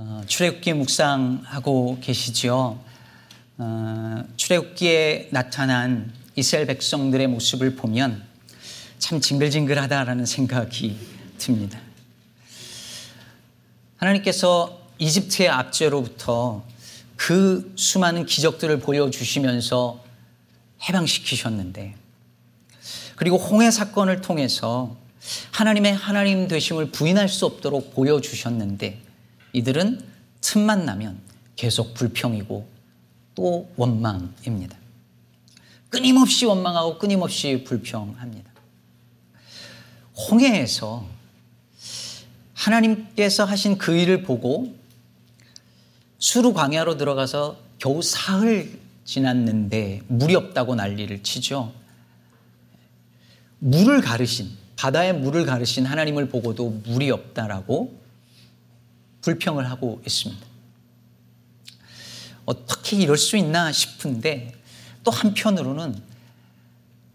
어, 출애굽기 묵상하고 계시지요. 어, 출애굽기에 나타난 이스라엘 백성들의 모습을 보면 참 징글징글하다라는 생각이 듭니다. 하나님께서 이집트의 압제로부터 그 수많은 기적들을 보여주시면서 해방시키셨는데 그리고 홍해 사건을 통해서 하나님의 하나님 되심을 부인할 수 없도록 보여주셨는데 이들은 틈만 나면 계속 불평이고 또 원망입니다. 끊임없이 원망하고 끊임없이 불평합니다. 홍해에서 하나님께서 하신 그 일을 보고 수루 광야로 들어가서 겨우 사흘 지났는데 물이 없다고 난리를 치죠. 물을 가르신 바다에 물을 가르신 하나님을 보고도 물이 없다라고 불평을 하고 있습니다. 어떻게 이럴 수 있나 싶은데 또 한편으로는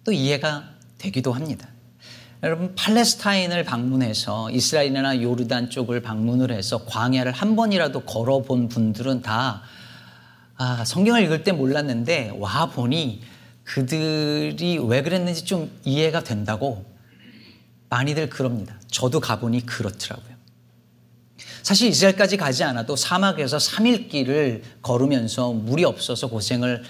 또 이해가 되기도 합니다. 여러분 팔레스타인을 방문해서 이스라엘이나 요르단 쪽을 방문을 해서 광야를 한 번이라도 걸어본 분들은 다 아, 성경을 읽을 때 몰랐는데 와 보니 그들이 왜 그랬는지 좀 이해가 된다고 많이들 그럽니다. 저도 가보니 그렇더라고요. 사실 이스라엘까지 가지 않아도 사막에서 3일 길을 걸으면서 물이 없어서 고생을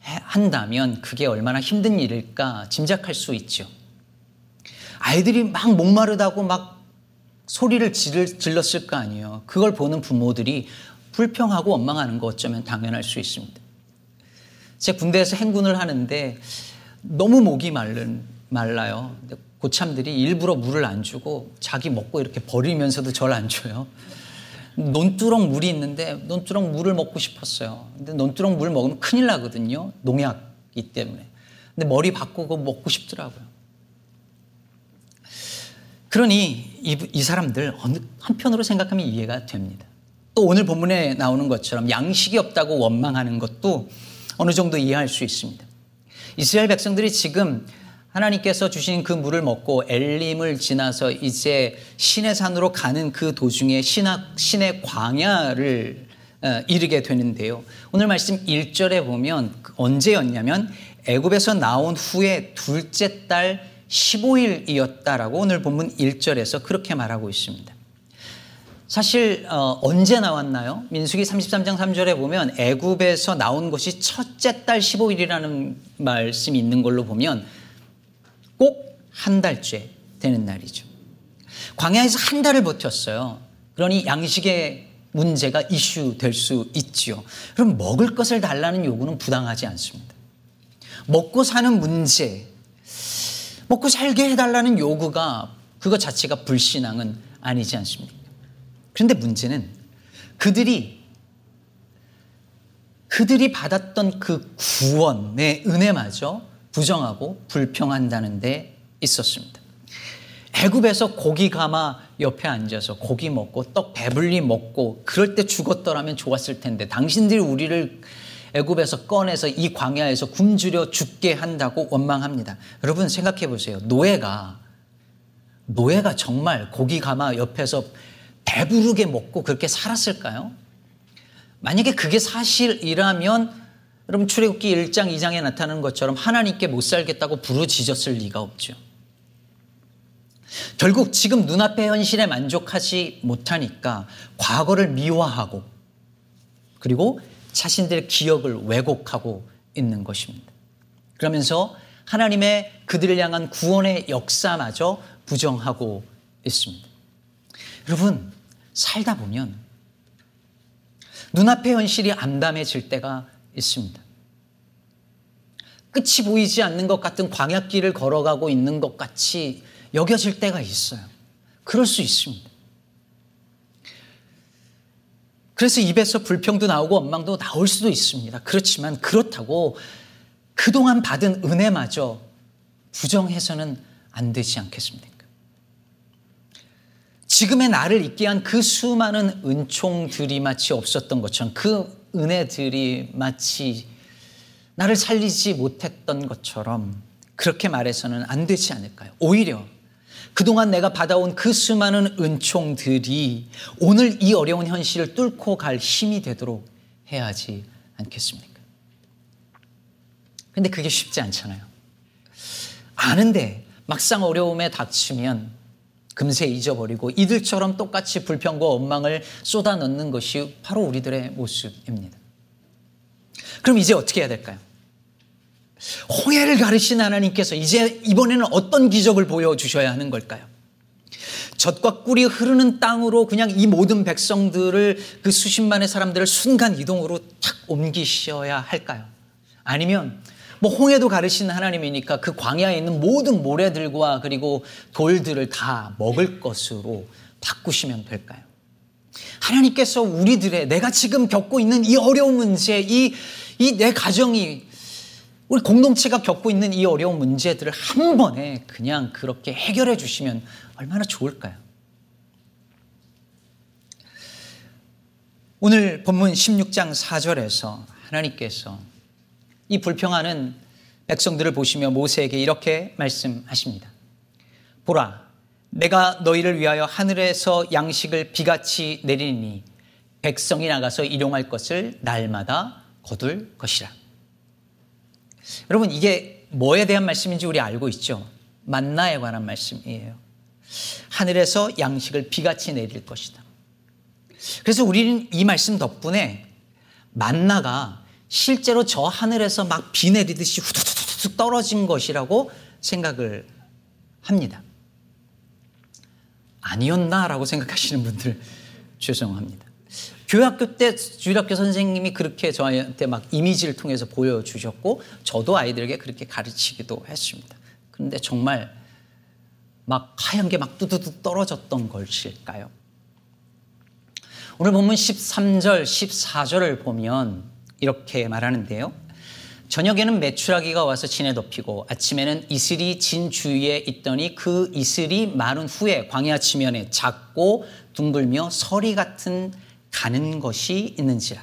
한다면 그게 얼마나 힘든 일일까 짐작할 수 있죠. 아이들이 막 목마르다고 막 소리를 질렀을 거 아니에요. 그걸 보는 부모들이 불평하고 원망하는 거 어쩌면 당연할 수 있습니다. 제 군대에서 행군을 하는데 너무 목이 말른, 말라요. 고참들이 일부러 물을 안 주고 자기 먹고 이렇게 버리면서도 절 안 줘요. 논두렁 물이 있는데 논두렁 물을 먹고 싶었어요. 근데 논두렁 물 먹으면 큰일 나거든요. 농약이 때문에. 근데 머리 바꾸고 먹고 싶더라고요. 그러니 이, 이 사람들 어느 한편으로 생각하면 이해가 됩니다. 또 오늘 본문에 나오는 것처럼 양식이 없다고 원망하는 것도 어느 정도 이해할 수 있습니다. 이스라엘 백성들이 지금 하나님께서 주신 그 물을 먹고 엘림을 지나서 이제 신의 산으로 가는 그 도중에 신학, 신의 광야를 어, 이르게 되는데요. 오늘 말씀 1절에 보면 언제였냐면 애굽에서 나온 후에 둘째 달 15일이었다라고 오늘 본문 1절에서 그렇게 말하고 있습니다. 사실 어, 언제 나왔나요? 민수기 33장 3절에 보면 애굽에서 나온 것이 첫째 달 15일이라는 말씀이 있는 걸로 보면 꼭 한 달째 되는 날이죠. 광야에서 한 달을 버텼어요. 그러니 양식의 문제가 이슈 될 수 있죠. 그럼 먹을 것을 달라는 요구는 부당하지 않습니다. 먹고 사는 문제, 먹고 살게 해달라는 요구가 그것 자체가 불신앙은 아니지 않습니까? 그런데 문제는 그들이 그들이 받았던 그 구원의 은혜마저 부정하고 불평한다는 데 있었습니다. 애굽에서 고기 가마 옆에 앉아서 고기 먹고 떡 배불리 먹고 그럴 때 죽었더라면 좋았을 텐데 당신들이 우리를 애굽에서 꺼내서 이 광야에서 굶주려 죽게 한다고 원망합니다. 여러분 생각해 보세요. 노예가 노예가 정말 고기 가마 옆에서 배부르게 먹고 그렇게 살았을까요? 만약에 그게 사실이라면 여러분 출애굽기 1장 2장에 나타나는 것처럼 하나님께 못 살겠다고 부르짖었을 리가 없죠. 결국 지금 눈앞의 현실에 만족하지 못하니까 과거를 미화하고 그리고 자신들의 기억을 왜곡하고 있는 것입니다. 그러면서 하나님의 그들을 향한 구원의 역사마저 부정하고 있습니다. 여러분, 살다 보면 눈앞의 현실이 암담해질 때가 있습니다. 끝이 보이지 않는 것 같은 광약길을 걸어가고 있는 것 같이 여겨질 때가 있어요. 그럴 수 있습니다. 그래서 입에서 불평도 나오고 원망도 나올 수도 있습니다. 그렇지만 그렇다고 그동안 받은 은혜마저 부정해서는 안 되지 않겠습니까? 지금의 나를 있게 한 그 수많은 은총들이 마치 없었던 것처럼 그 은혜들이 마치 나를 살리지 못했던 것처럼 그렇게 말해서는 안 되지 않을까요? 오히려 그동안 내가 받아온 그 수많은 은총들이 오늘 이 어려운 현실을 뚫고 갈 힘이 되도록 해야 하지 않겠습니까? 근데 그게 쉽지 않잖아요. 아는데 막상 어려움에 닥치면 금세 잊어버리고 이들처럼 똑같이 불평과 원망을 쏟아넣는 것이 바로 우리들의 모습입니다. 그럼 이제 어떻게 해야 될까요? 홍해를 가르신 하나님께서 이제 이번에는 어떤 기적을 보여주셔야 하는 걸까요? 젖과 꿀이 흐르는 땅으로 그냥 이 모든 백성들을 그 수십만의 사람들을 순간 이동으로 탁 옮기셔야 할까요? 아니면 뭐 홍해도 가르신 하나님이니까 그 광야에 있는 모든 모래들과 그리고 돌들을 다 먹을 것으로 바꾸시면 될까요? 하나님께서 우리들의 내가 지금 겪고 있는 이 어려운 문제, 이, 이 내 가정이 우리 공동체가 겪고 있는 이 어려운 문제들을 한 번에 그냥 그렇게 해결해 주시면 얼마나 좋을까요? 오늘 본문 16장 4절에서 하나님께서 이 불평하는 백성들을 보시며 모세에게 이렇게 말씀하십니다. 보라, 내가 너희를 위하여 하늘에서 양식을 비같이 내리니 백성이 나가서 일용할 것을 날마다 거둘 것이라. 여러분, 이게 뭐에 대한 말씀인지 우리 알고 있죠? 만나에 관한 말씀이에요. 하늘에서 양식을 비같이 내릴 것이다. 그래서 우리는 이 말씀 덕분에 만나가 실제로 저 하늘에서 막 비 내리듯이 후두두둑 떨어진 것이라고 생각을 합니다. 아니었나라고 생각하시는 분들 죄송합니다. 교학교 때 주일학교 선생님이 그렇게 저한테 막 이미지를 통해서 보여주셨고 저도 아이들에게 그렇게 가르치기도 했습니다. 그런데 정말 막 하얀 게 막 뚜두두 떨어졌던 것일까요? 오늘 본문 13절, 14절을 보면 이렇게 말하는데요. 저녁에는 메추라기가 와서 진에 덮이고 아침에는 이슬이 진 주위에 있더니 그 이슬이 마른 후에 광야 지면에 작고 둥글며 서리 같은 가는 것이 있는지라.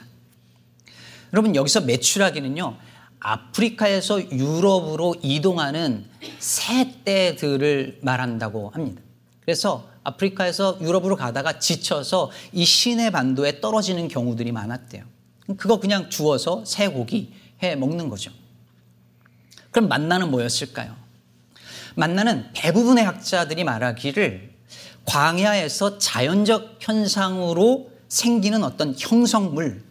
여러분 여기서 메추라기는요. 아프리카에서 유럽으로 이동하는 새 떼들을 말한다고 합니다. 그래서 아프리카에서 유럽으로 가다가 지쳐서 이 시내 반도에 떨어지는 경우들이 많았대요. 그거 그냥 주워서 새 고기 해 먹는 거죠. 그럼 만나는 뭐였을까요? 만나는 대부분의 학자들이 말하기를 광야에서 자연적 현상으로 생기는 어떤 형성물,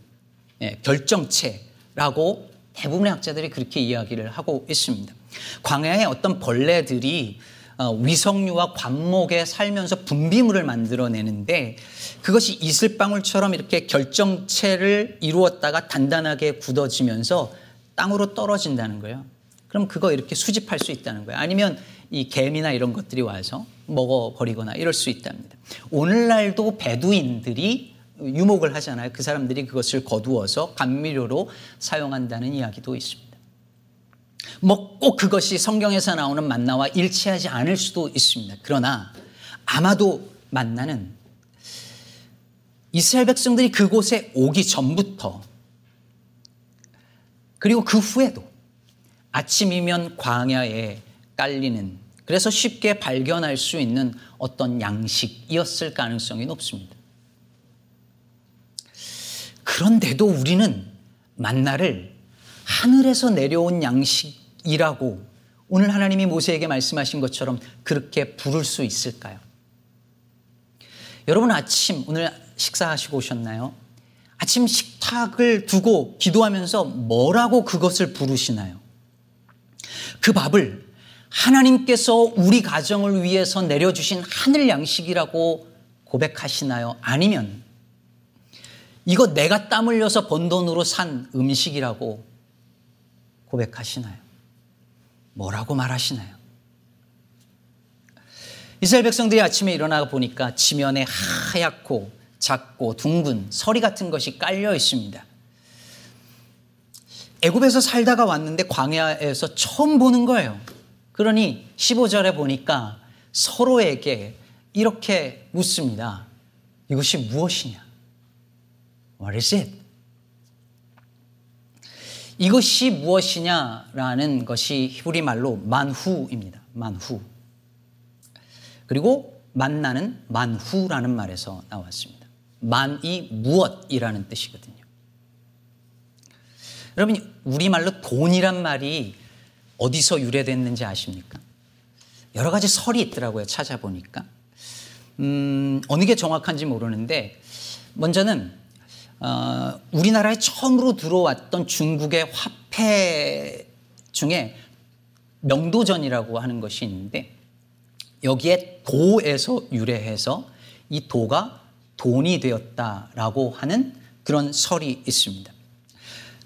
예, 결정체라고 대부분의 학자들이 그렇게 이야기를 하고 있습니다. 광야에 어떤 벌레들이 어, 위성류와 관목에 살면서 분비물을 만들어내는데 그것이 이슬방울처럼 이렇게 결정체를 이루었다가 단단하게 굳어지면서 땅으로 떨어진다는 거예요. 그럼 그거 이렇게 수집할 수 있다는 거예요. 아니면 이 개미나 이런 것들이 와서 먹어버리거나 이럴 수 있답니다. 오늘날도 베두인들이 유목을 하잖아요. 그 사람들이 그것을 거두어서 감미료로 사용한다는 이야기도 있습니다. 뭐꼭 그것이 성경에서 나오는 만나와 일치하지 않을 수도 있습니다. 그러나 아마도 만나는 이스라엘 백성들이 그곳에 오기 전부터 그리고 그 후에도 아침이면 광야에 깔리는 그래서 쉽게 발견할 수 있는 어떤 양식이었을 가능성이 높습니다. 그런데도 우리는 만나를 하늘에서 내려온 양식이라고 오늘 하나님이 모세에게 말씀하신 것처럼 그렇게 부를 수 있을까요? 여러분 아침 오늘 식사하시고 오셨나요? 아침 식탁을 두고 기도하면서 뭐라고 그것을 부르시나요? 그 밥을 하나님께서 우리 가정을 위해서 내려주신 하늘 양식이라고 고백하시나요? 아니면 이거 내가 땀 흘려서 번 돈으로 산 음식이라고 고백하시나요? 뭐라고 말하시나요? 이스라엘 백성들이 아침에 일어나 보니까 지면에 하얗고 작고 둥근 서리 같은 것이 깔려 있습니다. 애굽에서 살다가 왔는데 광야에서 처음 보는 거예요. 그러니 15절에 보니까 서로에게 이렇게 묻습니다. 이것이 무엇이냐? What is it? 이것이 무엇이냐라는 것이 히브리 말로 만후입니다. 만후. 그리고 만나는 만후라는 말에서 나왔습니다. 만이 무엇이라는 뜻이거든요. 여러분, 우리말로 돈이란 말이 어디서 유래됐는지 아십니까? 여러 가지 설이 있더라고요. 찾아보니까. 음, 어느 게 정확한지 모르는데, 먼저는, 어, 우리나라에 처음으로 들어왔던 중국의 화폐 중에 명도전이라고 하는 것이 있는데, 여기에 도에서 유래해서 이 도가 돈이 되었다라고 하는 그런 설이 있습니다.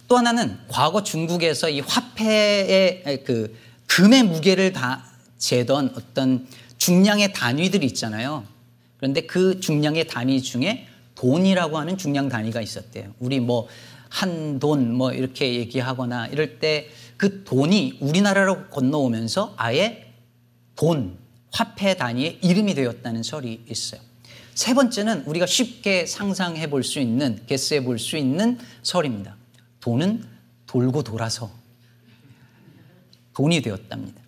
또 하나는 과거 중국에서 이 화폐의 그 금의 무게를 다 재던 어떤 중량의 단위들이 있잖아요. 그런데 그 중량의 단위 중에 돈이라고 하는 중량 단위가 있었대요. 우리 뭐 한 돈 뭐 이렇게 얘기하거나 이럴 때 그 돈이 우리나라로 건너오면서 아예 돈, 화폐 단위의 이름이 되었다는 설이 있어요. 세 번째는 우리가 쉽게 상상해 볼 수 있는, 개스해 볼 수 있는 설입니다. 돈은 돌고 돌아서 돈이 되었답니다.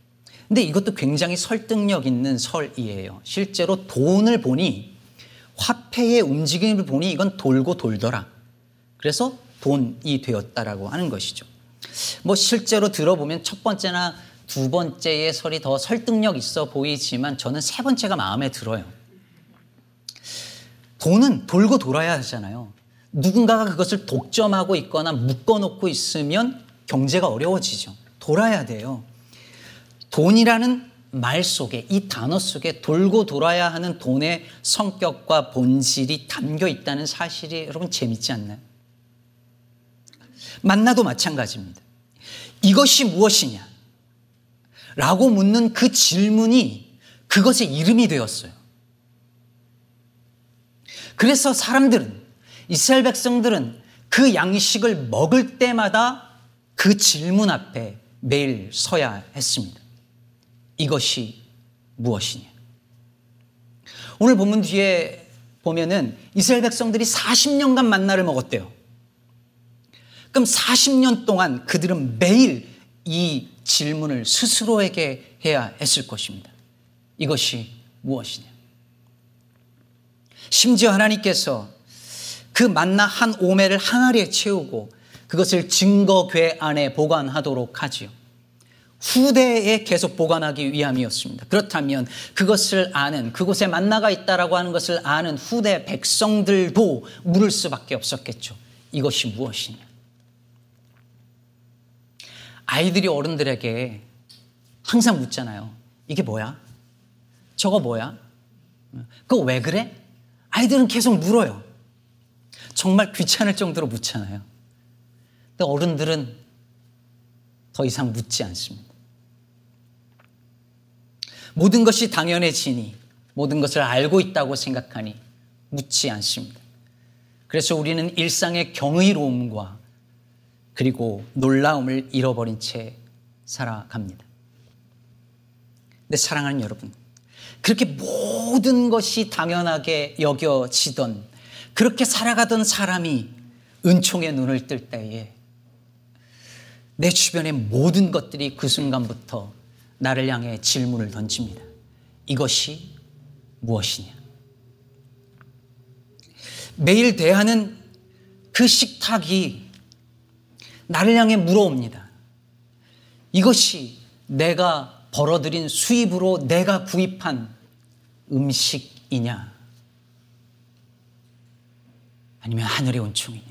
근데 이것도 굉장히 설득력 있는 설이에요. 실제로 돈을 보니 화폐의 움직임을 보니 이건 돌고 돌더라. 그래서 돈이 되었다라고 하는 것이죠. 뭐 실제로 들어보면 첫 번째나 두 번째의 설이 더 설득력 있어 보이지만 저는 세 번째가 마음에 들어요. 돈은 돌고 돌아야 하잖아요. 누군가가 그것을 독점하고 있거나 묶어놓고 있으면 경제가 어려워지죠. 돌아야 돼요. 돈이라는 말 속에 이 단어 속에 돌고 돌아야 하는 돈의 성격과 본질이 담겨 있다는 사실이 여러분 재밌지 않나요? 만나도 마찬가지입니다. 이것이 무엇이냐? 라고 묻는 그 질문이 그것의 이름이 되었어요. 그래서 사람들은 이스라엘 백성들은 그 양식을 먹을 때마다 그 질문 앞에 매일 서야 했습니다. 이것이 무엇이냐? 오늘 본문 뒤에 보면은 이스라엘 백성들이 40년간 만나를 먹었대요. 그럼 40년 동안 그들은 매일 이 질문을 스스로에게 해야 했을 것입니다. 이것이 무엇이냐? 심지어 하나님께서 그 만나 한 오매를 항아리에 채우고 그것을 증거궤 안에 보관하도록 하지요. 후대에 계속 보관하기 위함이었습니다. 그렇다면 그것을 아는 그곳에 만나가 있다라고 하는 것을 아는 후대 백성들도 물을 수밖에 없었겠죠. 이것이 무엇이냐? 아이들이 어른들에게 항상 묻잖아요. 이게 뭐야? 저거 뭐야? 그거 왜 그래? 아이들은 계속 물어요. 정말 귀찮을 정도로 묻잖아요. 근데 어른들은 더 이상 묻지 않습니다. 모든 것이 당연해지니 모든 것을 알고 있다고 생각하니 묻지 않습니다. 그래서 우리는 일상의 경이로움과 그리고 놀라움을 잃어버린 채 살아갑니다. 근데 사랑하는 여러분, 그렇게 모든 것이 당연하게 여겨지던 그렇게 살아가던 사람이 은총의 눈을 뜰 때에 내 주변의 모든 것들이 그 순간부터 나를 향해 질문을 던집니다. 이것이 무엇이냐? 매일 대하는 그 식탁이 나를 향해 물어옵니다. 이것이 내가 벌어들인 수입으로 내가 구입한 음식이냐? 아니면 하늘의 온총이냐?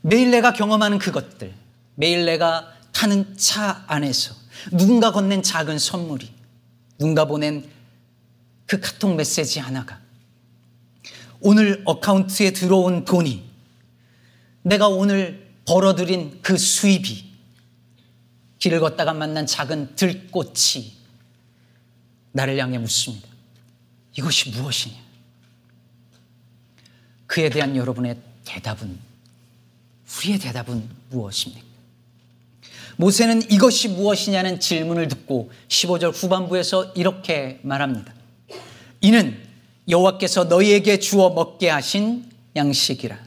매일 내가 경험하는 그것들, 매일 내가 타는 차 안에서 누군가 건넨 작은 선물이, 누군가 보낸 그 카톡 메시지 하나가, 오늘 어카운트에 들어온 돈이, 내가 오늘 벌어들인 그 수입이, 길을 걷다가 만난 작은 들꽃이 나를 향해 묻습니다. 이것이 무엇이냐? 그에 대한 여러분의 대답은 우리의 대답은 무엇입니까? 모세는 이것이 무엇이냐는 질문을 듣고 15절 후반부에서 이렇게 말합니다. 이는 여호와께서 너희에게 주어 먹게 하신 양식이라.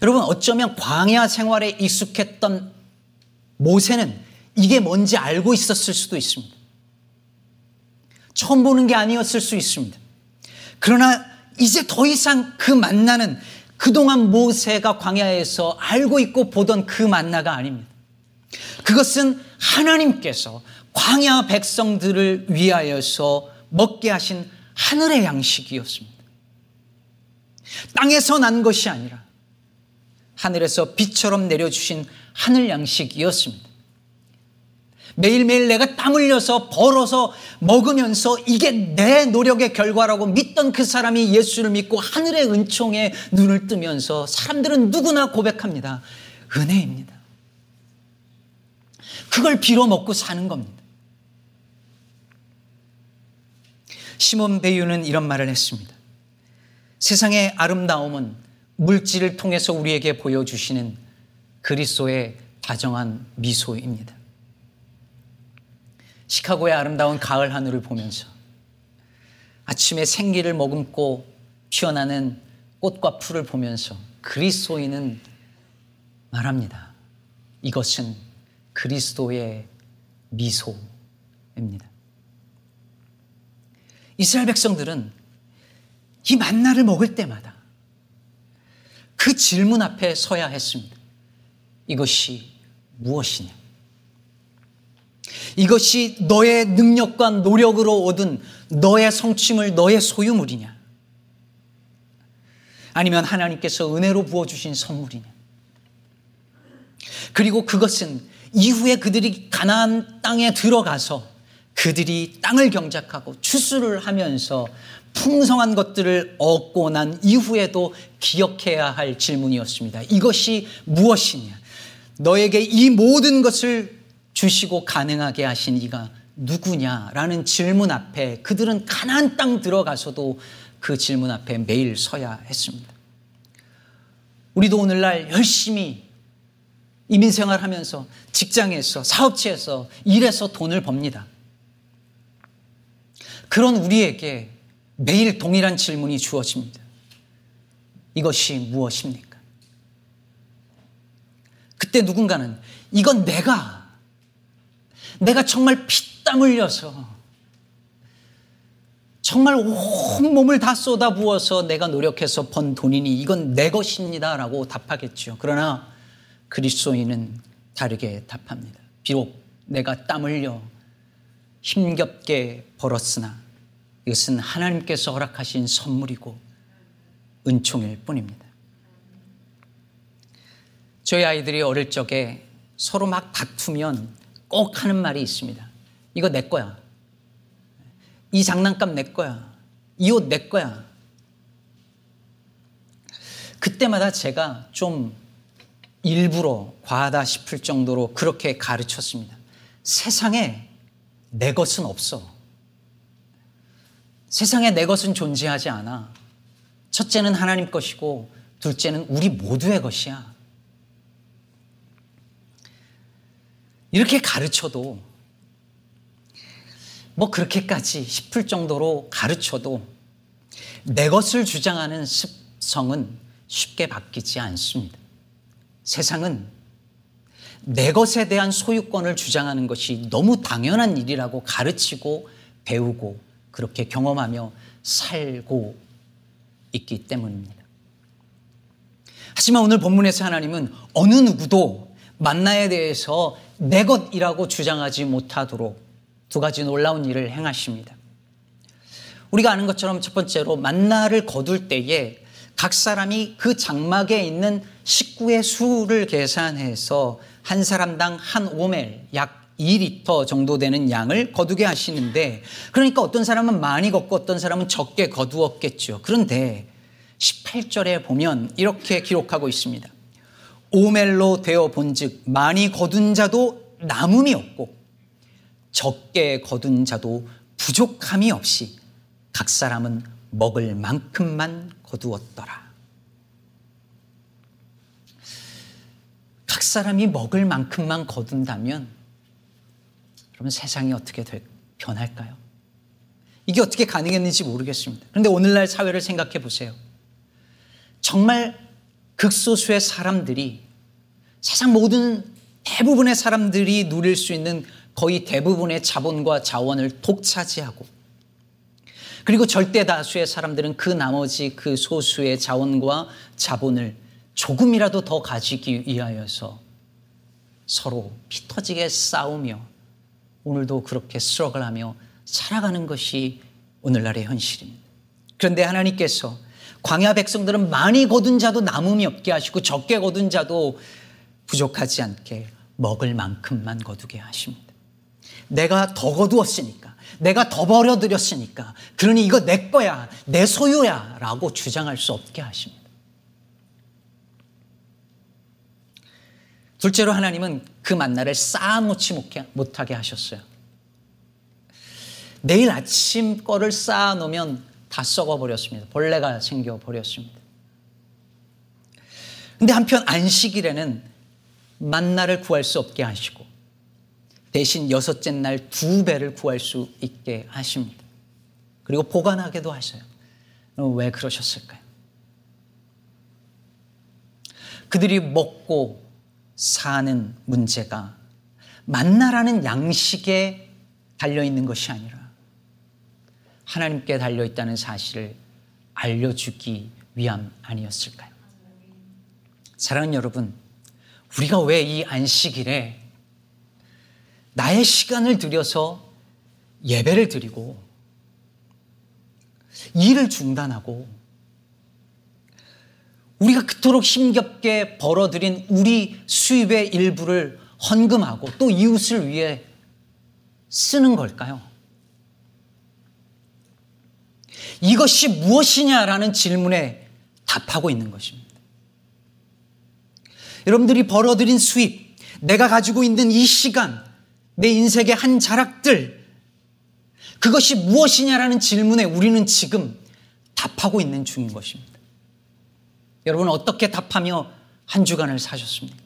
여러분 어쩌면 광야 생활에 익숙했던 모세는 이게 뭔지 알고 있었을 수도 있습니다. 처음 보는 게 아니었을 수 있습니다. 그러나 이제 더 이상 그 만나는 그동안 모세가 광야에서 알고 있고 보던 그 만나가 아닙니다. 그것은 하나님께서 광야 백성들을 위하여서 먹게 하신 하늘의 양식이었습니다. 땅에서 난 것이 아니라 하늘에서 비처럼 내려주신 하늘 양식이었습니다. 매일매일 내가 땀 흘려서 벌어서 먹으면서 이게 내 노력의 결과라고 믿던 그 사람이 예수를 믿고 하늘의 은총에 눈을 뜨면서 사람들은 누구나 고백합니다. 은혜입니다. 그걸 빌어 먹고 사는 겁니다. 시몬 베유는 이런 말을 했습니다. 세상의 아름다움은 물질을 통해서 우리에게 보여주시는 그리스도의 다정한 미소입니다. 시카고의 아름다운 가을 하늘을 보면서 아침에 생기를 머금고 피어나는 꽃과 풀을 보면서 그리스도인은 말합니다. 이것은 그리스도의 미소입니다. 이스라엘 백성들은 이 만나를 먹을 때마다 그 질문 앞에 서야 했습니다. 이것이 무엇이냐? 이것이 너의 능력과 노력으로 얻은 너의 성취물, 너의 소유물이냐? 아니면 하나님께서 은혜로 부어주신 선물이냐? 그리고 그것은 이후에 그들이 가나안 땅에 들어가서 그들이 땅을 경작하고 추수를 하면서 풍성한 것들을 얻고 난 이후에도 기억해야 할 질문이었습니다. 이것이 무엇이냐? 너에게 이 모든 것을 주시고 가능하게 하신 이가 누구냐라는 질문 앞에 그들은 가나안 땅 들어가서도 그 질문 앞에 매일 서야 했습니다. 우리도 오늘날 열심히 이민 생활 하면서 직장에서 사업체에서 일해서 돈을 법니다. 그런 우리에게 매일 동일한 질문이 주어집니다. 이것이 무엇입니까? 그때 누군가는 이건 내가, 내가 정말 피땀 흘려서 정말 온 몸을 다 쏟아 부어서 내가 노력해서 번 돈이니 이건 내 것입니다. 라고 답하겠죠. 그러나 그리스도인은 다르게 답합니다. 비록 내가 땀 흘려 힘겹게 벌었으나 이것은 하나님께서 허락하신 선물이고 은총일 뿐입니다. 저희 아이들이 어릴 적에 서로 막 다투면 꼭 하는 말이 있습니다. 이거 내 거야. 이 장난감 내 거야. 이 옷 내 거야. 그때마다 제가 좀 일부러 과하다 싶을 정도로 그렇게 가르쳤습니다. 세상에 내 것은 없어. 세상에 내 것은 존재하지 않아. 첫째는 하나님 것이고, 둘째는 우리 모두의 것이야. 이렇게 가르쳐도, 뭐 그렇게까지 싶을 정도로 가르쳐도, 내 것을 주장하는 습성은 쉽게 바뀌지 않습니다. 세상은 내 것에 대한 소유권을 주장하는 것이 너무 당연한 일이라고 가르치고 배우고 그렇게 경험하며 살고 있기 때문입니다. 하지만 오늘 본문에서 하나님은 어느 누구도 만나에 대해서 내 것이라고 주장하지 못하도록 두 가지 놀라운 일을 행하십니다. 우리가 아는 것처럼 첫 번째로 만나를 거둘 때에 각 사람이 그 장막에 있는 식구의 수를 계산해서 한 사람당 한 오멜, 약 2리터 정도 되는 양을 거두게 하시는데 그러니까 어떤 사람은 많이 걷고 어떤 사람은 적게 거두었겠죠. 그런데 18절에 보면 이렇게 기록하고 있습니다. 오멜로 되어 본즉 많이 거둔 자도 남음이 없고 적게 거둔 자도 부족함이 없이 각 사람은 먹을 만큼만 거두었더라. 각 사람이 먹을 만큼만 거둔다면 그러면 세상이 어떻게 될, 변할까요? 이게 어떻게 가능했는지 모르겠습니다. 그런데 오늘날 사회를 생각해 보세요. 정말 극소수의 사람들이 세상 모든 대부분의 사람들이 누릴 수 있는 거의 대부분의 자본과 자원을 독차지하고 그리고 절대 다수의 사람들은 그 나머지 그 소수의 자원과 자본을 조금이라도 더 가지기 위하여서 서로 피 터지게 싸우며 오늘도 그렇게 스트럭을 하며 살아가는 것이 오늘날의 현실입니다. 그런데 하나님께서 광야 백성들은 많이 거둔 자도 남음이 없게 하시고 적게 거둔 자도 부족하지 않게 먹을 만큼만 거두게 하십니다. 내가 더 거두었으니까, 내가 더 버려드렸으니까, 그러니 이거 내 거야, 내 소유야, 라고 주장할 수 없게 하십니다. 둘째로 하나님은 그 만나를 쌓아놓지 못하게 하셨어요. 내일 아침 거를 쌓아놓으면 다 썩어버렸습니다. 벌레가 생겨버렸습니다. 근데 한편 안식일에는 만나를 구할 수 없게 하시고 대신 여섯째 날 두 배를 구할 수 있게 하십니다. 그리고 보관하게도 하셔요. 왜 그러셨을까요? 그들이 먹고 사는 문제가 만나라는 양식에 달려 있는 것이 아니라 하나님께 달려 있다는 사실을 알려주기 위함 아니었을까요? 사랑하는 여러분, 우리가 왜 이 안식일에 나의 시간을 들여서 예배를 드리고 일을 중단하고 우리가 그토록 힘겹게 벌어들인 우리 수입의 일부를 헌금하고 또 이웃을 위해 쓰는 걸까요? 이것이 무엇이냐라는 질문에 답하고 있는 것입니다. 여러분들이 벌어들인 수입, 내가 가지고 있는 이 시간, 내 인생의 한 자락들, 그것이 무엇이냐라는 질문에 우리는 지금 답하고 있는 중인 것입니다. 여러분 어떻게 답하며 한 주간을 사셨습니까?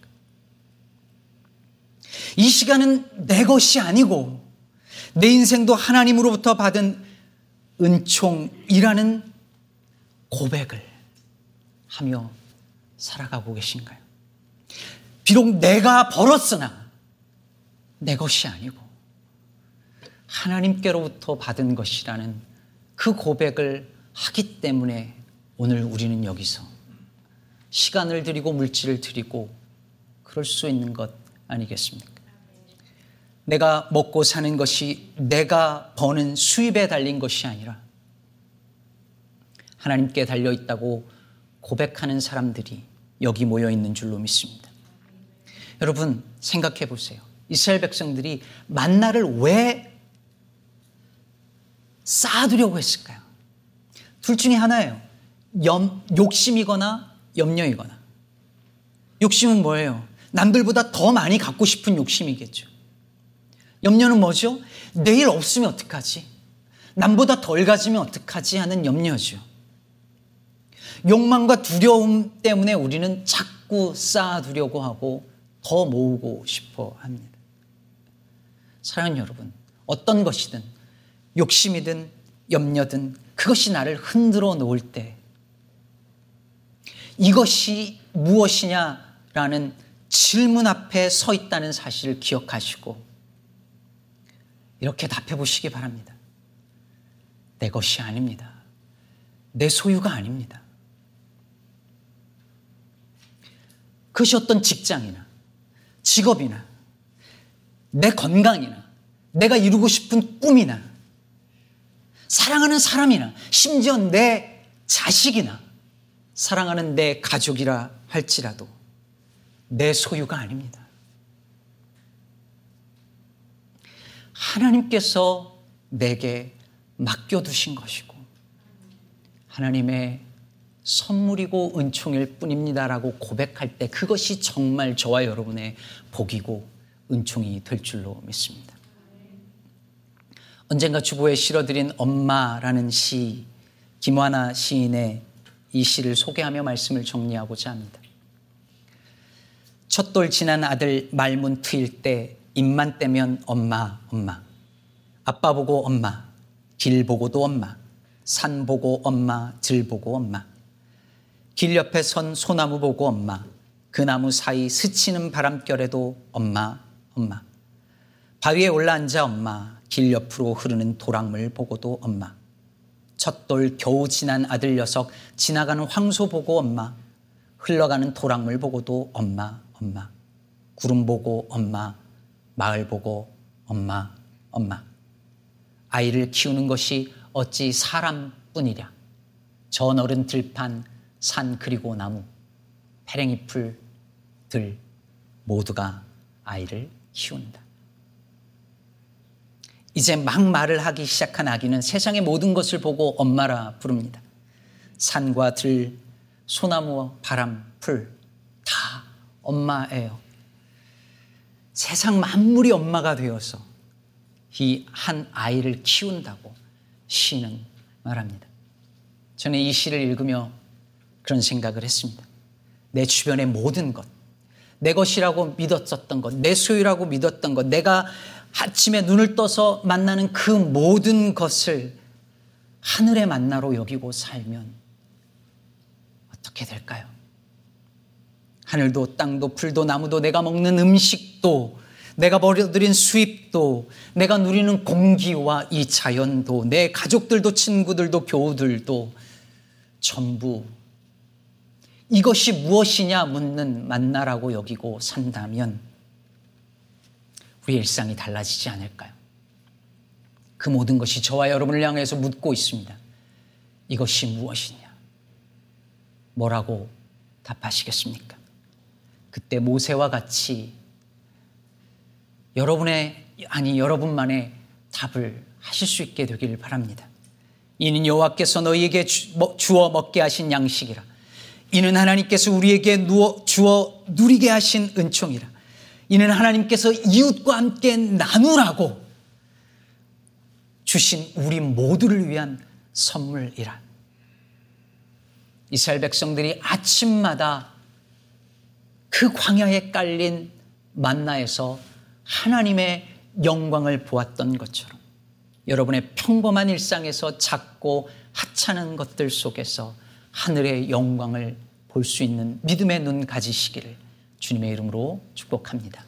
이 시간은 내 것이 아니고 내 인생도 하나님으로부터 받은 은총이라는 고백을 하며 살아가고 계신가요? 비록 내가 벌었으나 내 것이 아니고 하나님께로부터 받은 것이라는 그 고백을 하기 때문에 오늘 우리는 여기서 시간을 들이고 물질을 들이고 그럴 수 있는 것 아니겠습니까? 내가 먹고 사는 것이 내가 버는 수입에 달린 것이 아니라 하나님께 달려 있다고 고백하는 사람들이 여기 모여 있는 줄로 믿습니다. 여러분 생각해 보세요. 이스라엘 백성들이 만나를 왜 쌓아두려고 했을까요? 둘 중에 하나예요. 염, 욕심이거나 염려이거나. 욕심은 뭐예요? 남들보다 더 많이 갖고 싶은 욕심이겠죠. 염려는 뭐죠? 내일 없으면 어떡하지? 남보다 덜 가지면 어떡하지? 하는 염려죠. 욕망과 두려움 때문에 우리는 자꾸 쌓아두려고 하고 더 모으고 싶어 합니다. 사랑하는 여러분, 어떤 것이든 욕심이든 염려든 그것이 나를 흔들어 놓을 때 이것이 무엇이냐라는 질문 앞에 서 있다는 사실을 기억하시고 이렇게 답해 보시기 바랍니다. 내 것이 아닙니다. 내 소유가 아닙니다. 그것이 어떤 직장이나 직업이나 내 건강이나 내가 이루고 싶은 꿈이나 사랑하는 사람이나 심지어 내 자식이나 사랑하는 내 가족이라 할지라도 내 소유가 아닙니다. 하나님께서 내게 맡겨두신 것이고 하나님의 선물이고 은총일 뿐입니다라고 고백할 때 그것이 정말 저와 여러분의 복이고 은총이 될 줄로 믿습니다. 언젠가 주보에 실어드린 엄마라는 시 김화나 시인의 이 시를 소개하며 말씀을 정리하고자 합니다. 첫돌 지난 아들 말문 트일 때 입만 떼면 엄마 엄마. 아빠 보고 엄마 길 보고도 엄마. 산 보고 엄마 들 보고 엄마. 길 옆에 선 소나무 보고 엄마. 그 나무 사이 스치는 바람결에도 엄마 엄마. 바위에 올라앉아 엄마. 길 옆으로 흐르는 도랑물 보고도 엄마 첫돌 겨우 지난 아들 녀석 지나가는 황소 보고 엄마 흘러가는 도랑물 보고도 엄마 엄마 구름 보고 엄마 마을 보고 엄마 엄마 아이를 키우는 것이 어찌 사람뿐이랴 저 너른 들판 산 그리고 나무 페랭이풀 들 모두가 아이를 키운다. 이제 막 말을 하기 시작한 아기는 세상의 모든 것을 보고 엄마라 부릅니다. 산과 들, 소나무와 바람, 풀, 다 엄마예요. 세상 만물이 엄마가 되어서 이 한 아이를 키운다고 시는 말합니다. 저는 이 시를 읽으며 그런 생각을 했습니다. 내 주변의 모든 것, 내 것이라고 믿었었던 것, 내 소유라고 믿었던 것, 내가 아침에 눈을 떠서 만나는 그 모든 것을 하늘의 만나로 여기고 살면 어떻게 될까요? 하늘도 땅도 풀도 나무도 내가 먹는 음식도 내가 벌어들인 수입도 내가 누리는 공기와 이 자연도 내 가족들도 친구들도 교우들도 전부 이것이 무엇이냐 묻는 만나라고 여기고 산다면 우리 일상이 달라지지 않을까요? 그 모든 것이 저와 여러분을 향해서 묻고 있습니다. 이것이 무엇이냐? 뭐라고 답하시겠습니까? 그때 모세와 같이 여러분의 아니 여러분만의 답을 하실 수 있게 되길 바랍니다. 이는 여호와께서 너희에게 주어 먹게 하신 양식이라. 이는 하나님께서 우리에게 누워 주어 누리게 하신 은총이라. 이는 하나님께서 이웃과 함께 나누라고 주신 우리 모두를 위한 선물이라. 이스라엘 백성들이 아침마다 그 광야에 깔린 만나에서 하나님의 영광을 보았던 것처럼 여러분의 평범한 일상에서 작고 하찮은 것들 속에서 하늘의 영광을 볼 수 있는 믿음의 눈 가지시기를 주님의 이름으로 축복합니다.